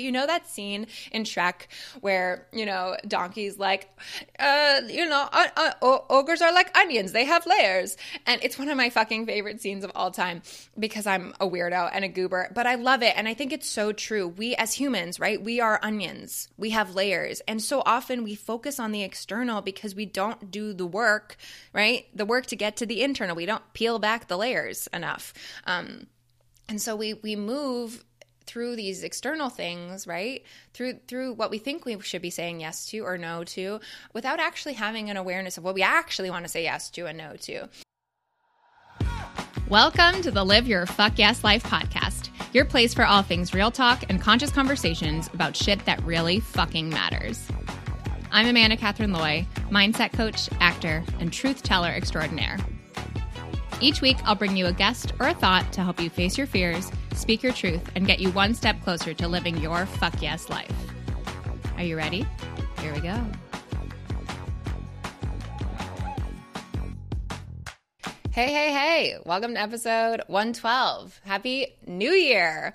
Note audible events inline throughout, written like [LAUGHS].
You know that scene in Shrek where, you know, Donkey's like, uh, you know, uh, uh, ogres are like onions, they have layers. And it's one of my fucking favorite scenes of all time because I'm a weirdo and a goober, but I love it. And I think it's so true. We as humans, right, we are onions, we have layers. And so often we focus on the external because we don't do the work, right? The work to get to the internal. We don't peel back the layers enough. Um, and so we we move through these external things, right? Through through what we think we should be saying yes to or no to without actually having an awareness of what we actually want to say yes to and no to. Welcome to the Live Your Fuck Yes Life podcast, your place for all things real talk and conscious conversations about shit that really fucking matters. I'm Amanda Kathryn Roy, mindset coach, actor, and truth teller extraordinaire. Each week, I'll bring you a guest or a thought to help you face your fears, speak your truth, and get you one step closer to living your fuck yes life. Are you ready? Here we go. Hey, hey, hey. Welcome to episode 112. Happy New Year.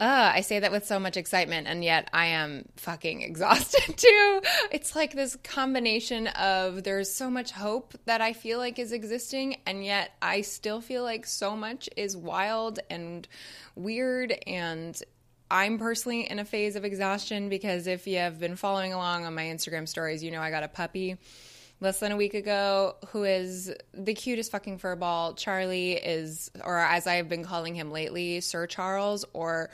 Uh, I say that with so much excitement, and yet I am fucking [LAUGHS] exhausted too. It's like this combination of there's so much hope that I feel like is existing, and yet I still feel like so much is wild and weird. And I'm personally in a phase of exhaustion because if you have been following along on my Instagram stories, you know I got a puppy less than a week ago who is the cutest fucking furball. Charlie is, or as I've been calling him lately, Sir Charles, or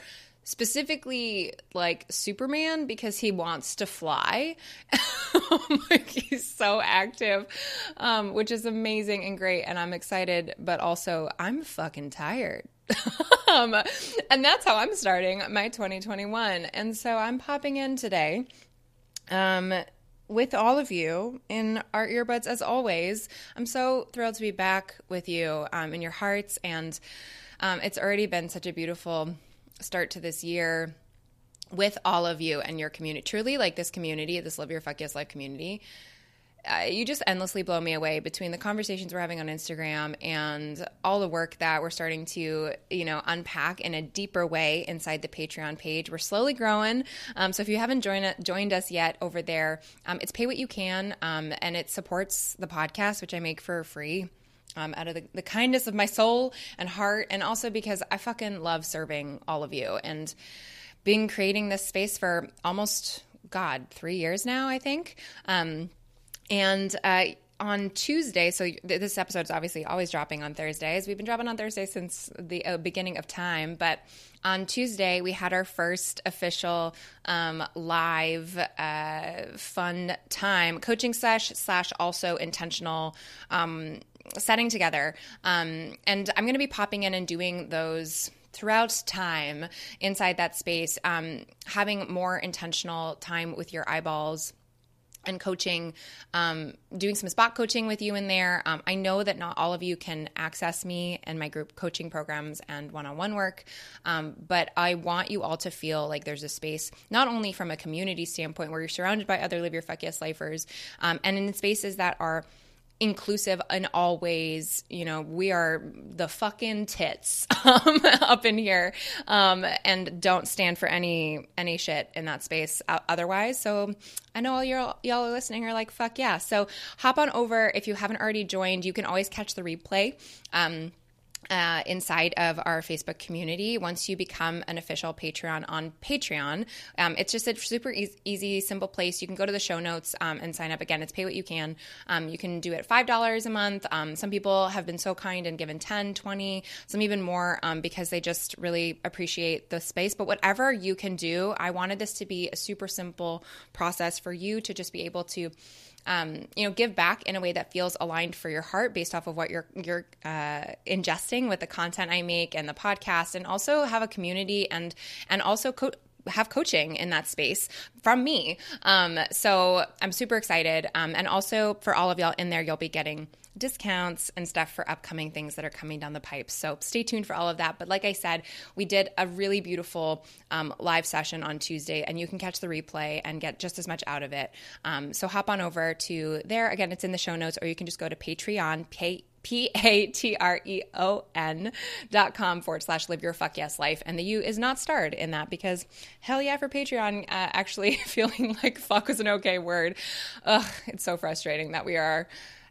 specifically like Superman because he wants to fly. [LAUGHS] like he's so active, um, which is amazing and great. And I'm excited, but also I'm fucking tired. [LAUGHS] um, and that's how I'm starting my 2021. And so I'm popping in today. Um, with all of you in our earbuds as always. I'm so thrilled to be back with you um, in your hearts, and um, it's already been such a beautiful start to this year with all of you and your community. Truly, like this community, this Live Your Fuck Yes Life community uh, you just endlessly blow me away between the conversations we're having on Instagram and all the work that we're starting to, you know, unpack in a deeper way inside the Patreon page. We're slowly growing. Um, so if you haven't joined joined us yet over there, um, it's pay what you can, um, and it supports the podcast, which I make for free. Um, out of the, the kindness of my soul and heart, and also because I fucking love serving all of you and being creating this space for almost God three years now. I think. Um, and uh, on Tuesday, so this episode is obviously always dropping on Thursdays. We've been dropping on Thursdays since the uh, beginning of time, but on Tuesday we had our first official um, live uh, fun time coaching sesh slash also intentional um, setting together. Um, and I'm going to be popping in and doing those throughout time inside that space, um, having more intentional time with your eyeballs and coaching, um, doing some spot coaching with you in there. Um, I know that not all of you can access me and my group coaching programs and one on one work, um, but I want you all to feel like there's a space, not only from a community standpoint where you're surrounded by other Live Your Fuck Yes lifers, um, and in spaces that are inclusive in all ways. You know, we are the fucking tits [LAUGHS] um, up in here, um, and don't stand for any any shit in that space otherwise. So I know all y'all, y'all are listening are like, fuck yeah. So hop on over if you haven't already joined. You can always catch the replay. Um, uh, inside of our Facebook community once you become an official Patreon on Patreon. Um, it's just a super easy, easy, simple place. You can go to the show notes um, and sign up. Again, it's pay what you can. Um, you can do it $5 a month. Um, some people have been so kind and given 10, 20, some even more um, because they just really appreciate the space. But whatever you can do, I wanted this to be a super simple process for you to just be able to um, you know, give back in a way that feels aligned for your heart based off of what you're you're uh, ingesting with the content I make and the podcast, and also have a community and and also co- have coaching in that space from me. Um, so I'm super excited. Um, and also for all of y'all in there, you'll be getting discounts and stuff for upcoming things that are coming down the pipe. So stay tuned for all of that. But like I said, we did a really beautiful um, live session on Tuesday, and you can catch the replay and get just as much out of it. Um, so hop on over to there. Again, it's in the show notes, or you can just go to Patreon, pay P A T R E O N dot com forward slash live your fuck yes life. And the U is not starred in that because hell yeah for Patreon, uh, actually [LAUGHS] feeling like fuck was an okay word. Ugh, it's so frustrating that we are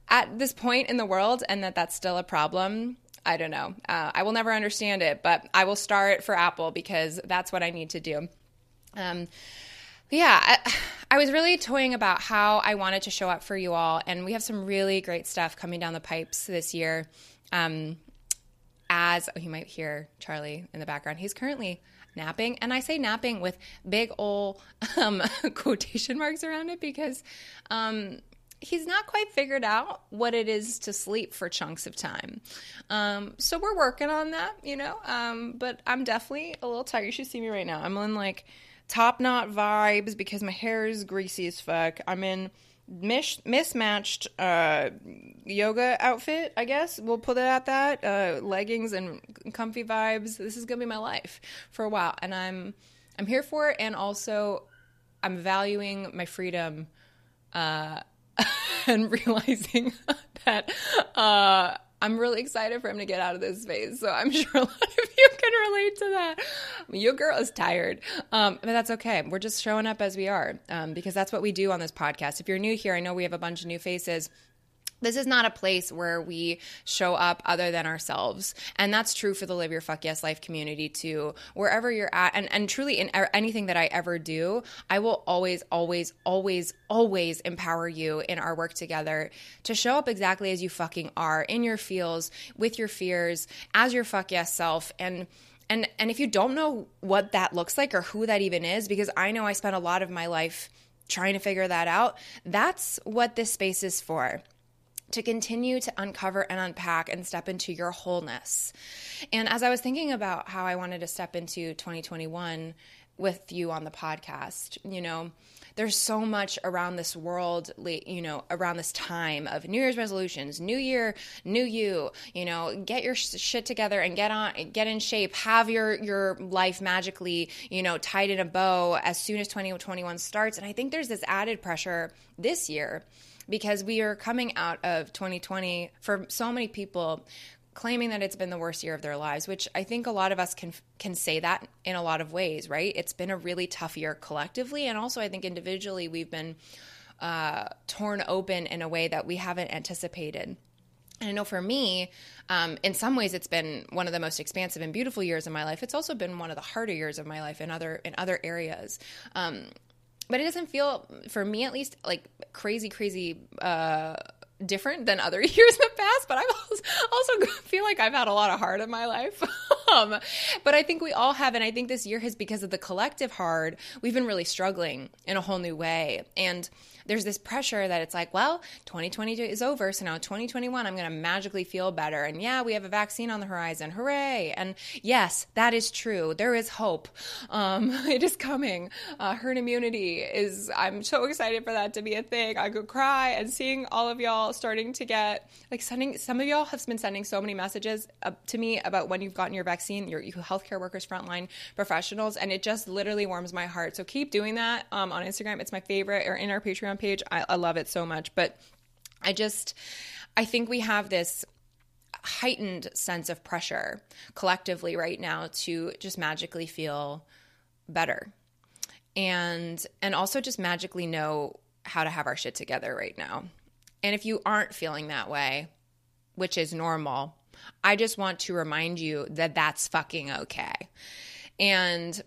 at this point in the world and that that's still a problem. I don't know. Uh, I will never understand it, but I will star it for Apple because that's what I need to do. Um, yeah, I, [SIGHS] I, was really toying about how I wanted to show up for you all, and we have some really great stuff coming down the pipes this year. Um, as oh, you might hear Charlie in the background, he's currently napping, and I say napping with big ol' [LAUGHS] um, [LAUGHS] quotation marks around it because um, he's not quite figured out what it is to sleep for chunks of time. Um, so we're working on that, you know. Um, but I'm definitely a little tired. You should see me right now. I'm in like top knot vibes because my hair is greasy as fuck. I'm in mis- mismatched uh, yoga outfit, I guess. We'll put it at that. Uh, leggings and comfy vibes. This is gonna be my life for a while, and I'm I'm here for it. And also, I'm valuing my freedom. Uh, [LAUGHS] and realizing [LAUGHS] that uh, I'm really excited for him to get out of this phase. So I'm [LAUGHS] sure a lot of you can relate to that. Your girl is tired, um, but that's okay. We're just showing up as we are um, because that's what we do on this podcast. If you're new here, I know we have a bunch of new faces this is not a place where we show up other than ourselves. And that's true for the live your fuck yes life community too. Wherever you're at and, and truly in anything that i ever do i will always always always always empower you in our work together to show up exactly as you fucking are in your feels with your fears as your fuck yes self. And and and if you don't know what that looks like or who that even is because i know i spent a lot of my life trying to figure that out that's what this space is for to continue to uncover and unpack and step into your wholeness. And as I was thinking about how I wanted to step into 2021 with you on the podcast, you know, there's so much around this world, you know, around this time of New Year's resolutions, New Year, New You. You know, get your shit together and get on, get in shape. Have your your life magically, you know, tied in a bow as soon as 2021 starts. And I think there's this added pressure this year because we are coming out of 2020 for so many people claiming that it's been the worst year of their lives, which I think a lot of us can can say that in a lot of ways, right? It's been a really tough year collectively, and also I think individually we've been uh, torn open in a way that we haven't anticipated. And I know for me, um, in some ways, it's been one of the most expansive and beautiful years of my life. It's also been one of the harder years of my life in other in other areas. Um, but it doesn't feel for me at least like crazy crazy uh different than other [LAUGHS] years in the past but i also [LAUGHS] feel like i've had a lot of heart in my life [LAUGHS] but i think we all have and i think this year has because of the collective hard we've been really struggling in a whole new way and there's this pressure that it's like, well, 2020 is over, so now 2021 I'm going to magically feel better. And yeah, we have a vaccine on the horizon. Hooray. And yes, that is true. There is hope. Um, [LAUGHS] it is coming. Uh, herd immunity is, I'm so excited for that to be a thing. I could cry and seeing all of y'all starting to get, like, sending, some of y'all have been sending so many messages uh, to me about when you've gotten your vaccine, your you healthcare workers, frontline professionals, and it just literally warms my heart. So keep doing that um, on Instagram. It's my favorite, or in our Patreon page. I, I love it so much. But I just, I think we have this heightened sense of pressure collectively right now to just magically feel better and and also just magically know how to have our shit together right now. And if you aren't feeling that way, which is normal, I just want to remind you that that's fucking okay. And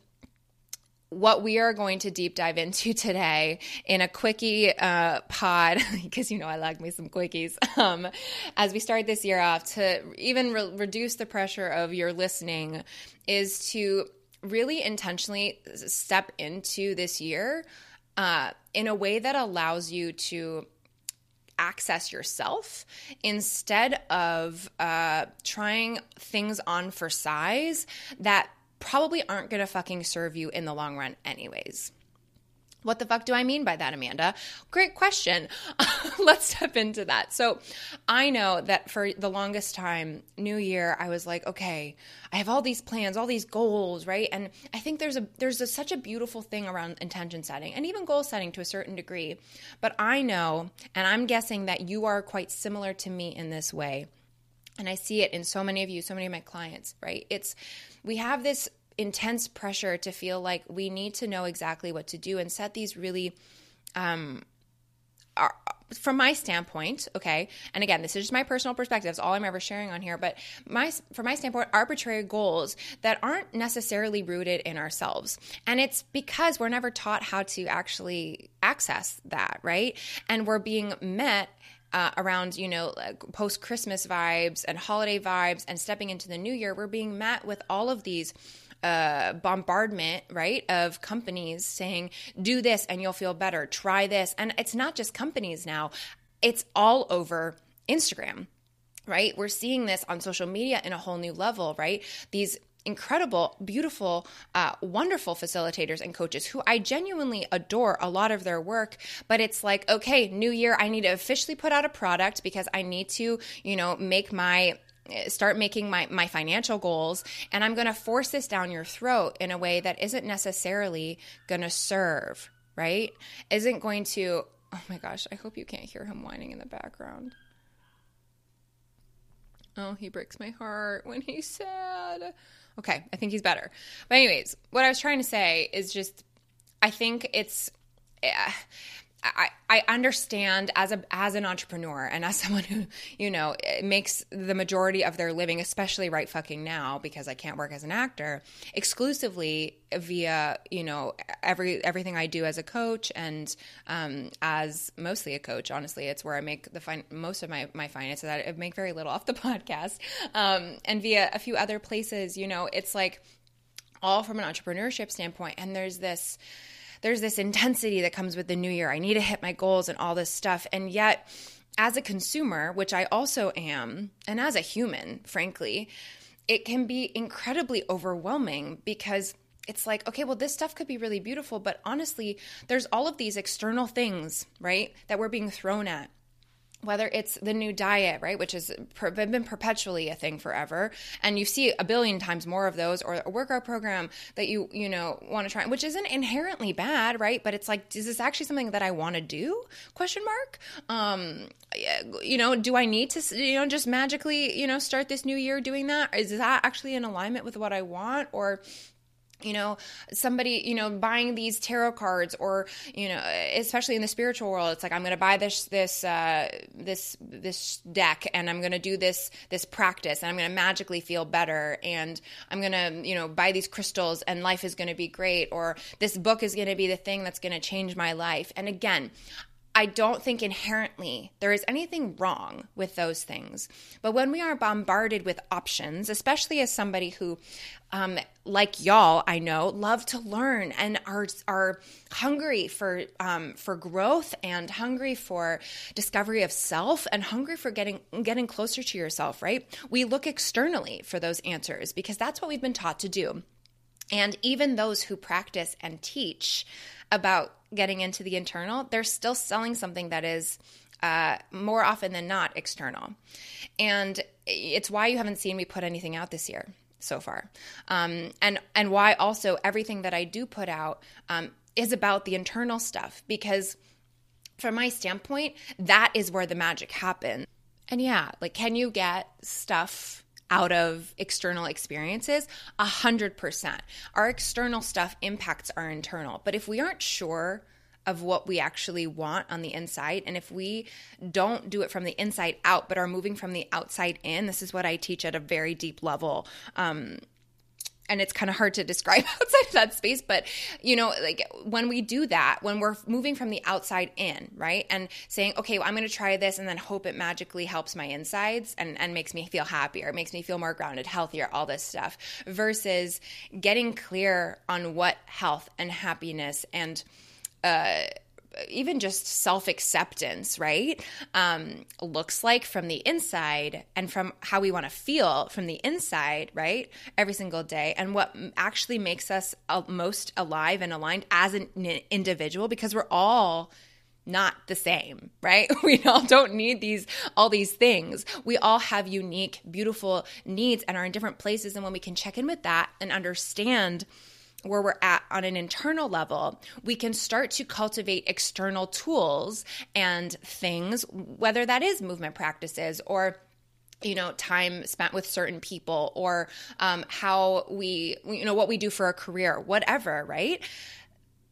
what we are going to deep dive into [LAUGHS] today in a quickie uh, pod, [LAUGHS] because you know I like me some quickies, [LAUGHS] um, as we start this year off to even re- reduce the pressure of your listening, is to really intentionally step into this year uh, in a way that allows you to access yourself instead of uh, trying things on for size that probably aren't going to fucking serve you in the long run, anyways. What the fuck do I mean by that, Amanda? Great question. [LAUGHS] Let's step into that. So, I know that for the longest time, New Year, I was like, okay, I have all these plans, all these goals, right? And I think there's a there's a, such a beautiful thing around intention setting and even goal setting to a certain degree. But I know, and I'm guessing that you are quite similar to me in this way and I see it in so many of you, so many of my clients, right? It's we have this intense pressure to feel like we need to know exactly what to do and set these really um are, from my standpoint, okay, and again, this is just my personal perspective. It's all I'm ever sharing on here. But my, from my standpoint, arbitrary goals that aren't necessarily rooted in ourselves, and it's because we're never taught how to actually access that, right? And we're being met uh, around you know like post Christmas vibes and holiday vibes and stepping into the new year, we're being met with all of these uh, bombardment, right, of companies saying, do this and you'll feel better, try this. And it's not just companies now, it's all over Instagram. Right? We're seeing this on social media in a whole new level, right? These incredible, beautiful, uh, wonderful facilitators and coaches who I genuinely adore a lot of their work. But it's like, okay, new year, I need to officially put out a product because I need to, you know, make my start making my my financial goals and i'm going to force this down your throat in a way that isn't necessarily going to serve right? Isn't going to oh my gosh i hope you can't hear him whining in the background. Oh he breaks my heart when he's sad. Okay i think he's better. But anyways what i was trying to say is just i think it's yeah, I, I understand as a as an entrepreneur and as [LAUGHS] someone who you know makes the majority of their living, especially right fucking now because I can't work as an actor exclusively via you know every everything I do as a coach and um, as mostly a coach. Honestly, it's where I make the fin- most of my my finances. I make very little [LAUGHS] off the podcast um, and via a few other places. You know, it's like all from an entrepreneurship standpoint, and there's this there's this intensity that comes with the new year. I need to hit my goals and all this stuff. And yet, as a consumer, which I also am, and as a human, frankly, it can be incredibly overwhelming because it's like, okay, well, this stuff could be really beautiful, but honestly, there's all of these external things, right, that we're being thrown at whether it's the new diet, right, which has been perpetually a thing forever, and you see a billion times more of those, or a workout program that you you know want to try, which isn't inherently bad, right? But it's like, is this actually something that I want to do? Question mark. Um, you know, do I need to you know just magically you know start this new year doing that? Is that actually in alignment with what I want, or you know somebody you know buying these tarot cards or you know especially in the spiritual world it's like i'm going to buy this this uh, this this deck and i'm going to do this this practice and i'm going to magically feel better and i'm going to you know buy these crystals and life is going to be great or this book is going to be the thing that's going to change my life. And again I don't think inherently there is anything wrong with those things. But when we are bombarded with options, especially as somebody who, um, like y'all, I know, love to learn and are are hungry for um, for growth and hungry for discovery of self and hungry for getting getting closer to yourself. Right? We look externally for those answers because that's what we've been taught to do. And even those who practice and teach about getting into the internal, they're still selling something that is uh, more often than not external. And it's why you haven't seen me put anything out this year so far. Um, and, and why also everything that I do put out um, is about the internal stuff because from my standpoint, that is where the magic happens. And yeah, like, can you get stuff out of external experiences? A hundred percent. Our external stuff impacts our internal. But if we aren't sure of what we actually want on the inside, and if we don't do it from the inside out, but are moving from the outside in, this is what I teach at a very deep level. Um, and it's kind of hard to describe [LAUGHS] outside of that space but you know like when we do that when we're moving from the outside in right and saying okay well, i'm going to try this and then hope it magically helps my insides and, and makes me feel happier makes me feel more grounded healthier all this stuff versus getting clear on what health and happiness and uh even just self acceptance, right? Um, looks like from the inside and from how we want to feel from the inside, right? Every single day. And what actually makes us most alive and aligned as an individual, because we're all not the same, [LAUGHS] right? [LAUGHS] We all don't need these all these things. We all have unique, beautiful needs and are in different places and when we can check in with that and understand where we're at on an internal level, we can start to cultivate external tools and things, whether that is movement practices or you know time spent with certain people or um, how we you know what we do for a career whatever right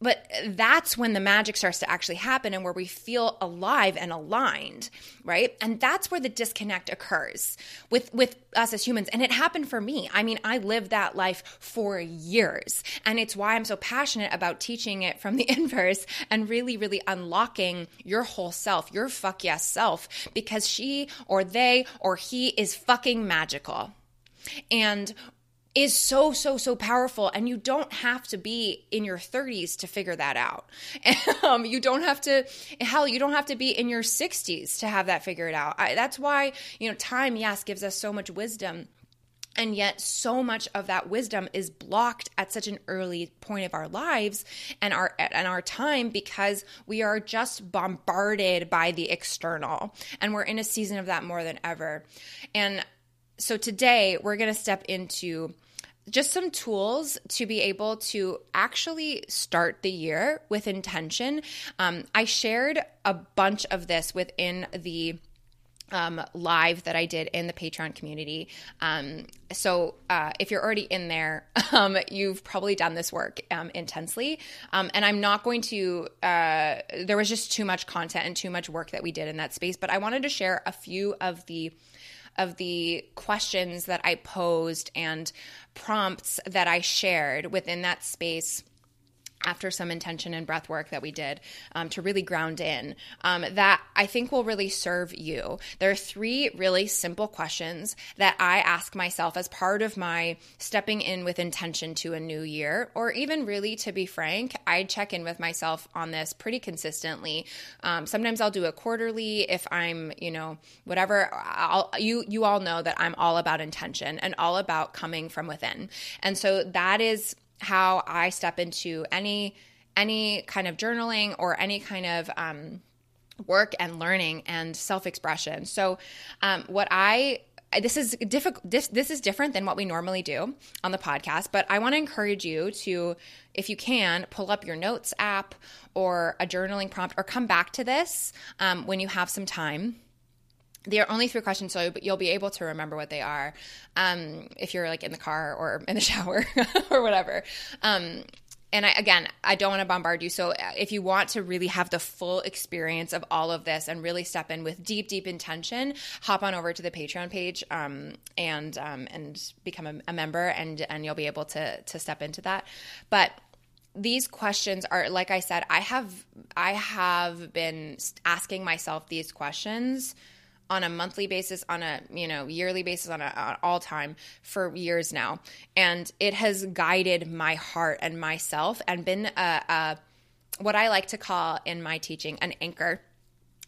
but that's when the magic starts to actually happen and where we feel alive and aligned right? And that's where the disconnect occurs with with us as humans. And it happened for me. I mean i lived that life for years. And it's why i'm so passionate about teaching it from the [LAUGHS] inverse and really really unlocking your whole self your fuck yes self because she or they or he is fucking magical. And is so so so powerful and you don't have to be in your 30s to figure that out. [LAUGHS] Um, you don't have to hell you don't have to be in your 60s to have that figured out. I, that's why you know time yes gives us so much wisdom and yet so much of that wisdom is blocked at such an early point of our lives and our and our time because we are just bombarded by the external and we're in a season of that more than ever. And so today we're going to step into just some tools to be able to actually start the year with intention. Um, I shared a bunch of this within the um, live that I did in the Patreon community. Um, so uh, if you're already in there, [LAUGHS] um, you've probably done this work um, intensely. Um, and I'm not going to, uh, there was just too much content and too much work that we did in that space, but I wanted to share a few of the of the questions that I posed and prompts that I shared within that space after some intention and breath work that we did um, to really ground in um, that I think will really serve you. There are three really simple questions that I ask myself as part of my stepping in with intention to a new year, or even really to be frank, I check in with myself on this pretty consistently. Um, sometimes I'll do a quarterly if I'm, you know, whatever. I'll, you you all know that I'm all about intention and all about coming from within, and so that is how I step into any any kind of journaling or any kind of um, work and learning and self expression. So, um, what I this is difficult this, this is different than what we normally do on the podcast but i want to encourage you to if you can pull up your notes app or a journaling prompt or come back to this um, when you have some time there are only three questions, so you'll be able to remember what they are um, if you're like in the car or in the [LAUGHS] shower or whatever. Um, and I, again, I don't want to bombard you. So uh, if you want to really have the full experience of all of this and really step in with deep, deep intention, hop on over to the Patreon page um, and um, and become a, a member, and and you'll be able to to step into that. But these questions are like I said, I have I have been asking myself these questions on a monthly basis, on a you know yearly basis, on, a, on all time for years now, and it has guided my heart and myself, and been a, a what I like to call in my teaching an anchor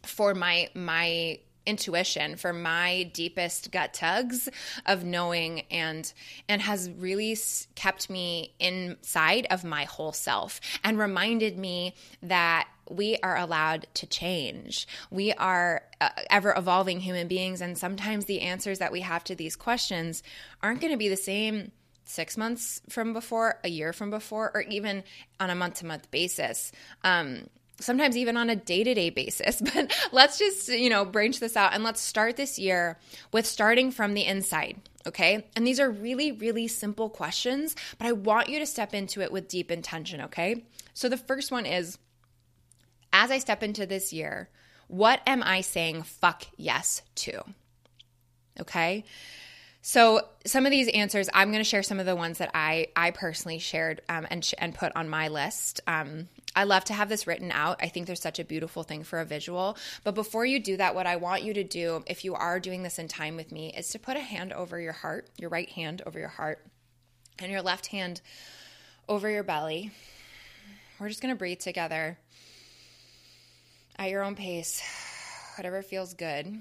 for my my intuition for my deepest gut tugs of knowing and and has really kept me inside of my whole self and reminded me that we are allowed to change. We are uh, ever evolving human beings and sometimes the answers that we have to these questions aren't going to be the same 6 months from before, a year from before or even on a month to month basis. Um, sometimes even on a day-to-day basis [LAUGHS] but let's just you know branch this out and let's start this year with starting from the inside okay and these are really really simple questions but i want you to step into it with deep intention okay so the first one is as i step into this year what am i saying fuck yes to okay so some of these answers, I'm going to share some of the ones that I I personally shared um, and sh- and put on my list. Um, I love to have this written out. I think there's such a beautiful thing for a visual. But before you do that, what I want you to do, if you are doing this in time with me, is to put a hand over your heart, your right hand over your heart, and your left hand over your belly. We're just going to breathe together at your own pace, whatever feels good.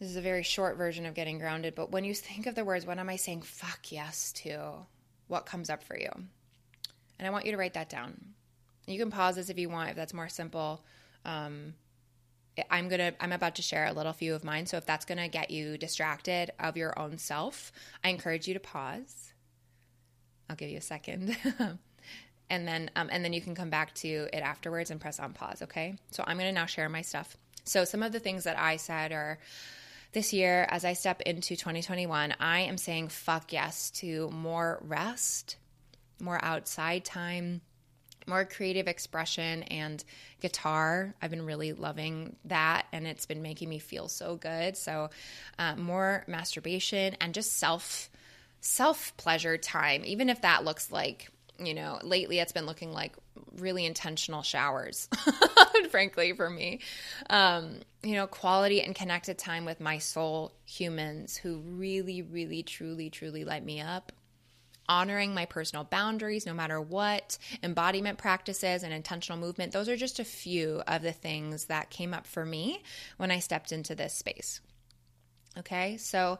This is a very short version of getting grounded, but when you think of the words, what am I saying fuck yes to? What comes up for you? And I want you to write that down. You can pause this if you want, if that's more simple. Um, I'm gonna I'm about to share a little few of mine. So if that's gonna get you distracted of your own self, I encourage you to pause. I'll give you a second. [LAUGHS] and then um, and then you can come back to it afterwards and press on pause, okay? So I'm gonna now share my stuff. So, some of the things that I said are this year, as I step into 2021, I am saying fuck yes to more rest, more outside time, more creative expression and guitar. I've been really loving that and it's been making me feel so good. So, uh, more masturbation and just self self pleasure time, even if that looks like you know, lately it's been looking like really intentional showers, [LAUGHS] frankly, for me. Um, you know, quality and connected time with my soul humans who really, really, truly, truly light me up. Honoring my personal boundaries, no matter what, embodiment practices and intentional movement. Those are just a few of the things that came up for me when I stepped into this space. Okay, so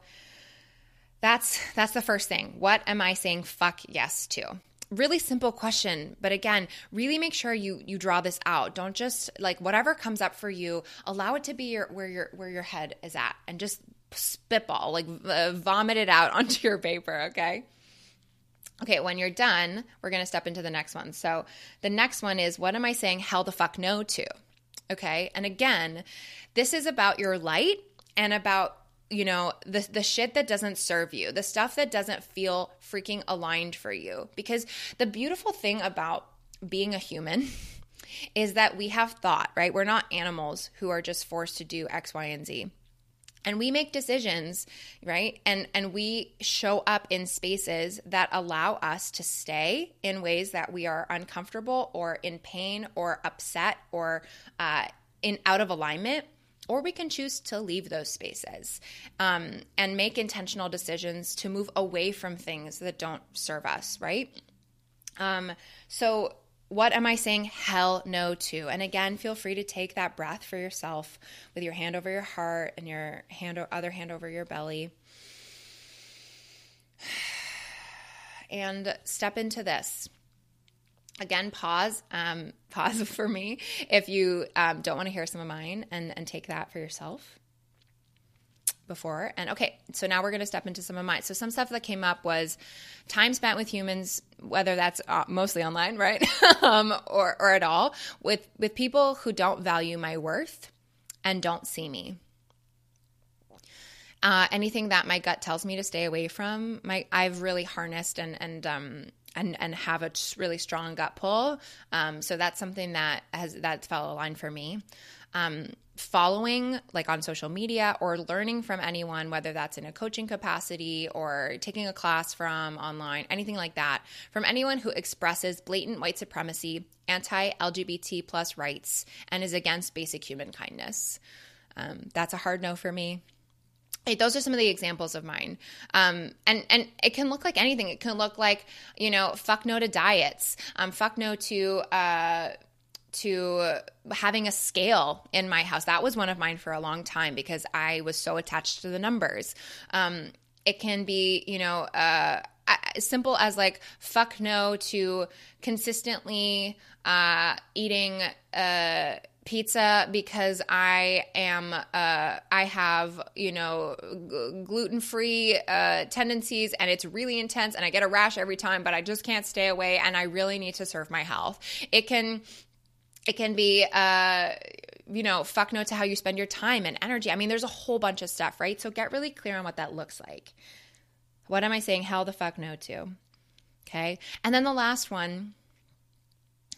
that's that's the first thing. What am I saying fuck yes to? Really simple question but again really make sure you you draw this out. Don't just like whatever comes up for you allow it to be your where your where your head is at and just spitball like uh, vomit it out [LAUGHS] onto your paper okay? Okay when you're done we're going to step into the next one. So the next one is what am i saying hell the fuck no to? Okay and again this is about your light and about you know the the shit that doesn't serve you the stuff that doesn't feel freaking aligned for you. Because the beautiful thing about being a human [LAUGHS] is that we have thought right? We're not animals who are just forced to do x y and z. And we make decisions right? And and we show up in spaces that allow us to stay in ways that we are uncomfortable or in pain or upset or uh, in out of alignment or we can choose to leave those spaces um, and make intentional decisions to move away from things that don't serve us, right? Um, so, what am I saying hell no to? And again, feel free to take that breath for yourself with your hand over your heart and your hand other hand over your belly. [SIGHS] And step into this again pause um, [LAUGHS] pause for me if you um, don't want to hear some of mine and, and take that for yourself before. And okay so now we're going to step into some of mine. So some stuff that came up was time spent with humans whether that's uh, mostly online right? [LAUGHS] Um, or, or at all with with people who don't value my worth and don't see me. Uh, anything that my gut tells me to stay away from my i've really harnessed and and um, and and have a really strong gut pull. Um, so that's something that has that fell aligned for me. Um, following like on social media or learning from anyone, whether that's in a coaching capacity or taking a class from online, anything like that, from anyone who expresses blatant white supremacy, anti LGBT plus rights, and is against basic human kindness. Um, that's a hard no for me those are some of the examples of mine. Um, and and it can look like anything. It can look like you know fuck no to diets. Um, fuck no to uh, to having a scale in my house. That was one of mine for a long time because i was so attached to the numbers. Um, it can be you know uh, simple as like fuck no to consistently uh, eating uh, pizza because I am uh, I have you know g- gluten free uh, tendencies and it's really intense and I get a rash every time, but I just can't stay away and I really need to serve my health. It can it can be uh, you know fuck no to how you spend your time and energy. I mean, there's a whole bunch of stuff, right? So get really clear on what that looks like. What am I saying? Hell the fuck no to. Okay, and then the last one.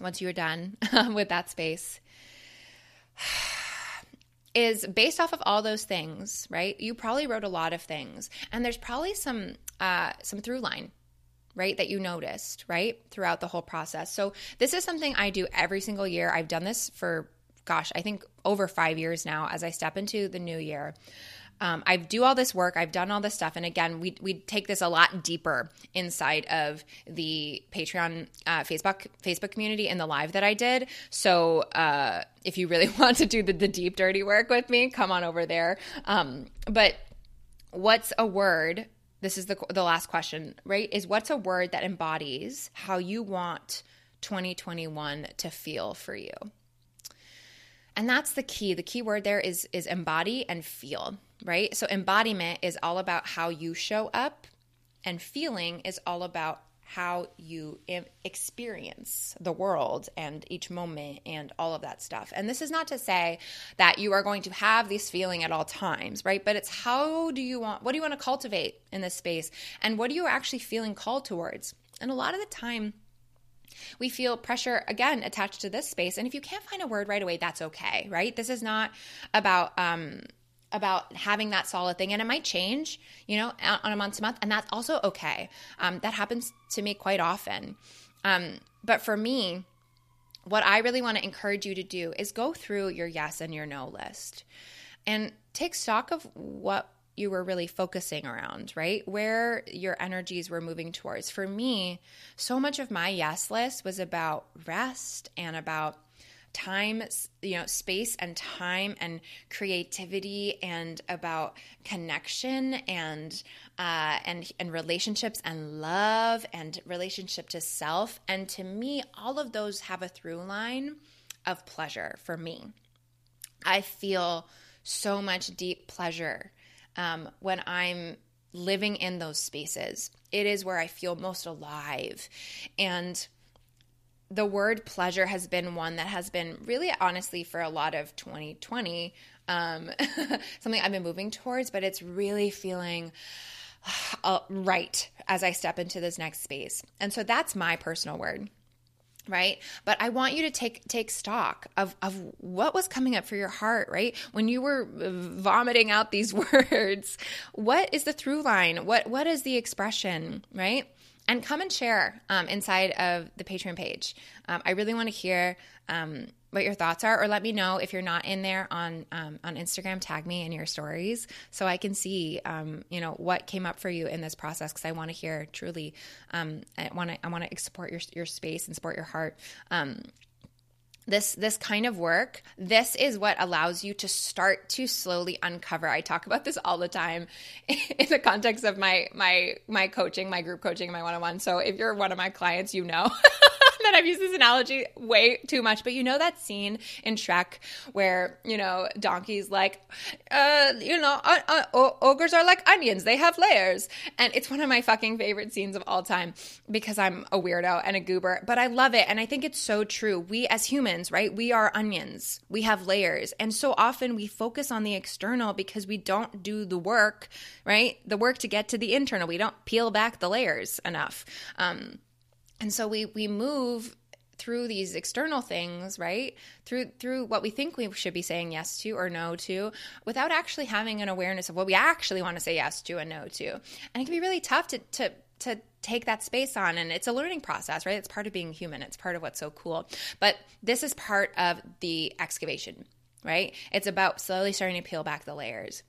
Once you're done [LAUGHS] with that space, [SIGHS] is based off of all those things, right? You probably wrote a lot of things, and there's probably some uh, some through line, right? That you noticed, right, throughout the whole process. So this is something I do every single year. I've done this for, gosh, I think over five years now. As I step into the new year, um, I do all this work, I've done all this stuff, and again, we we take this a lot deeper inside of the Patreon, uh, Facebook Facebook community and the live that I did. So uh, if you really [LAUGHS] want to do the, the deep dirty work with me, come on over there. Um, but what's a word? This is the the last question, right? Is what's a word that embodies how you want 2021 to feel for you? And that's the key. The key word there is is embody and feel right? So embodiment is all about how you show up, and feeling is all about how you experience the world and each moment and all of that stuff. And this is not to say that you are going to have this feeling at all times, right? But it's how do you want, what do you want to cultivate in this space? And what are you actually feeling called towards? And a lot of the time, we feel pressure again attached to this space. And if you can't find a word right away, that's okay, right? This is not about um, about having that solid thing and it might change you know on a month to month and that's also okay. Um, that happens to me quite often. Um, but for me what i really want to encourage you to do is go through your yes and your no list and take stock of what you were really focusing around right? Where your energies were moving towards. For me so much of my yes list was about rest and about time, you know, space and time and creativity and about connection and uh, and and relationships and love and relationship to self. And to me, all of those have a through line of pleasure for me. I feel so much deep pleasure um, when I'm living in those spaces. It is where I feel most alive. And the word pleasure has been one that has been really honestly for a lot of 2020 um, [LAUGHS] something I've been moving towards, but it's really feeling uh, right as I step into this next space. And so that's my personal word. Right. But I want you to take take stock of, of what was coming up for your heart, right? When you were vomiting out these [LAUGHS] words, what is the through line? What what is the expression, right? And come and share um, inside of the Patreon page. Um, I really want to hear um, what your thoughts are, or let me know if you're not in there on um, on Instagram. Tag me in your stories so I can see, um, you know, what came up for you in this process because I want to hear truly. Um, I want to I want to support your your space and support your heart this this kind of work this is what allows you to start to slowly uncover i talk about this all the time [LAUGHS] in the context of my my my coaching my group coaching my one-on-one so if you're one of my clients you know [LAUGHS] that I've used this analogy way too much, but you know that scene in Shrek where, you know, Donkey's like, uh, you know, uh, uh, ogres are like onions, they have layers. And it's one of my fucking favorite scenes of all time because I'm a weirdo and a goober, but I love it. And I think it's so true. We as humans, right, we are onions, we have layers. And so often we focus on the external because we don't do the work, right? The work to get to the internal. We don't peel back the layers enough. Um, and so we we move through these external things right through through what we think we should be saying yes to or no to without actually having an awareness of what we actually want to say yes to and no to and it can be really tough to to to take that space on and it's a learning process right? It's part of being human. It's part of what's so cool. But this is part of the excavation right? It's about slowly starting to peel back the layers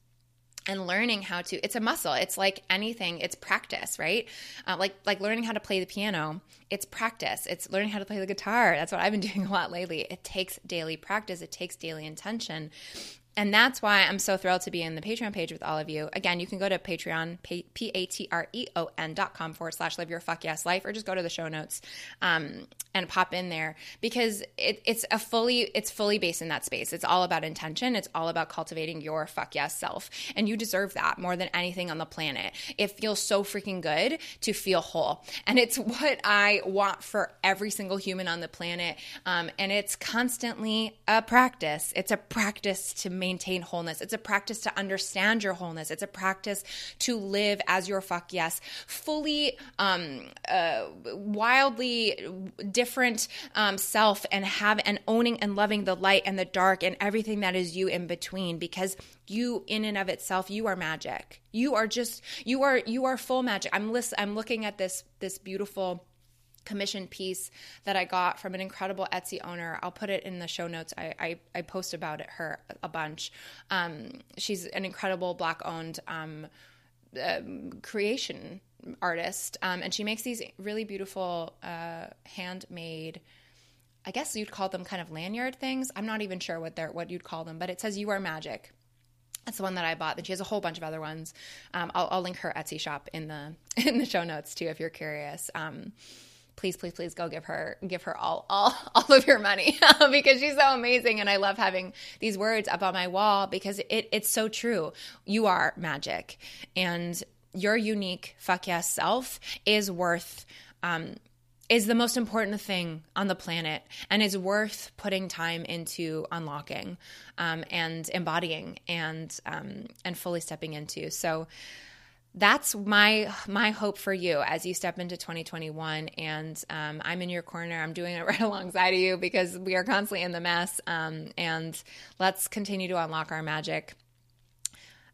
and learning how to it's a muscle. It's like anything. It's practice right? Uh, like like learning how to play the piano. It's practice. It's learning how to play the guitar. That's what i've been [LAUGHS] doing a lot lately. It takes daily practice. It takes daily intention and that's why I'm so thrilled to be in the Patreon page with all of you. Again, you can go to Patreon, P A T R E O N dot com forward slash live your fuck yes life, or just go to the show notes um, and pop in there because it, it's a fully, it's fully based in that space. It's all about intention. It's all about cultivating your fuck yes self. And you deserve that more than anything on the planet. It feels so freaking good to feel whole. And it's what I want for every single human on the planet. Um, and it's constantly a practice. It's a practice to make maintain wholeness. It's a practice to understand your wholeness. It's a practice to live as your fuck yes, fully, um, uh, wildly different um, self, and have and owning and loving the light and the dark and everything that is you in between. Because you, in and of itself, you are magic. You are just you are you are full magic. I'm list, I'm looking at this this beautiful commission piece that I got from an incredible Etsy owner. I'll put it in the show notes. I, I, I post about it, her a bunch. Um, she's an incredible black owned um, uh, creation artist, um, and she makes these really beautiful uh, handmade. I guess you'd call them kind of lanyard things. I'm not even sure what they're what you'd call them, but it says "You are magic." That's the one that I bought. Then she has a whole bunch of other ones. Um, I'll, I'll, link her Etsy shop in the [LAUGHS] in the show notes too if you're curious. Um, please please please go give her give her all all [LAUGHS] all of your money [LAUGHS] because she's so amazing and I love having these words up on my wall because it it's so true. You are magic and your unique fuck yes self is worth um, is the most important thing on the planet and is worth putting time into unlocking um, and embodying and um, and fully stepping into. So that's my my hope for you as you step into 2021 and um, i'm in your corner. I'm doing it [LAUGHS] right alongside of you because we are constantly in the mess um, and let's continue to unlock our magic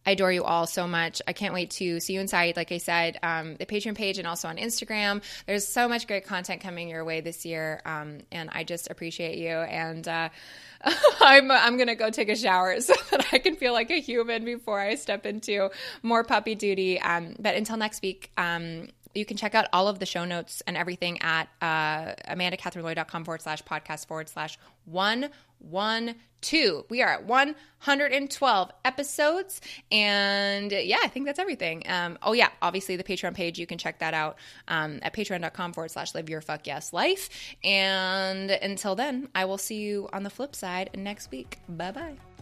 I adore you all so much. I can't wait to see you inside. Like I said, um, the Patreon page and also on Instagram. There's so much great content coming your way this year, um, and I just appreciate you. And uh, [LAUGHS] I'm I'm gonna go take a shower [LAUGHS] so that I can feel like a human before I step into more puppy duty. Um, but until next week. Um, you can check out all of the show notes and everything at uh, amandakathrynroy.com forward slash podcast forward slash one one two. We are at 112 episodes. And yeah, I think that's everything. Um, oh, yeah, obviously the Patreon page, you can check that out um, at patreon.com forward slash live your fuck yes life. And until then, I will see you on the flip side next week. Bye bye.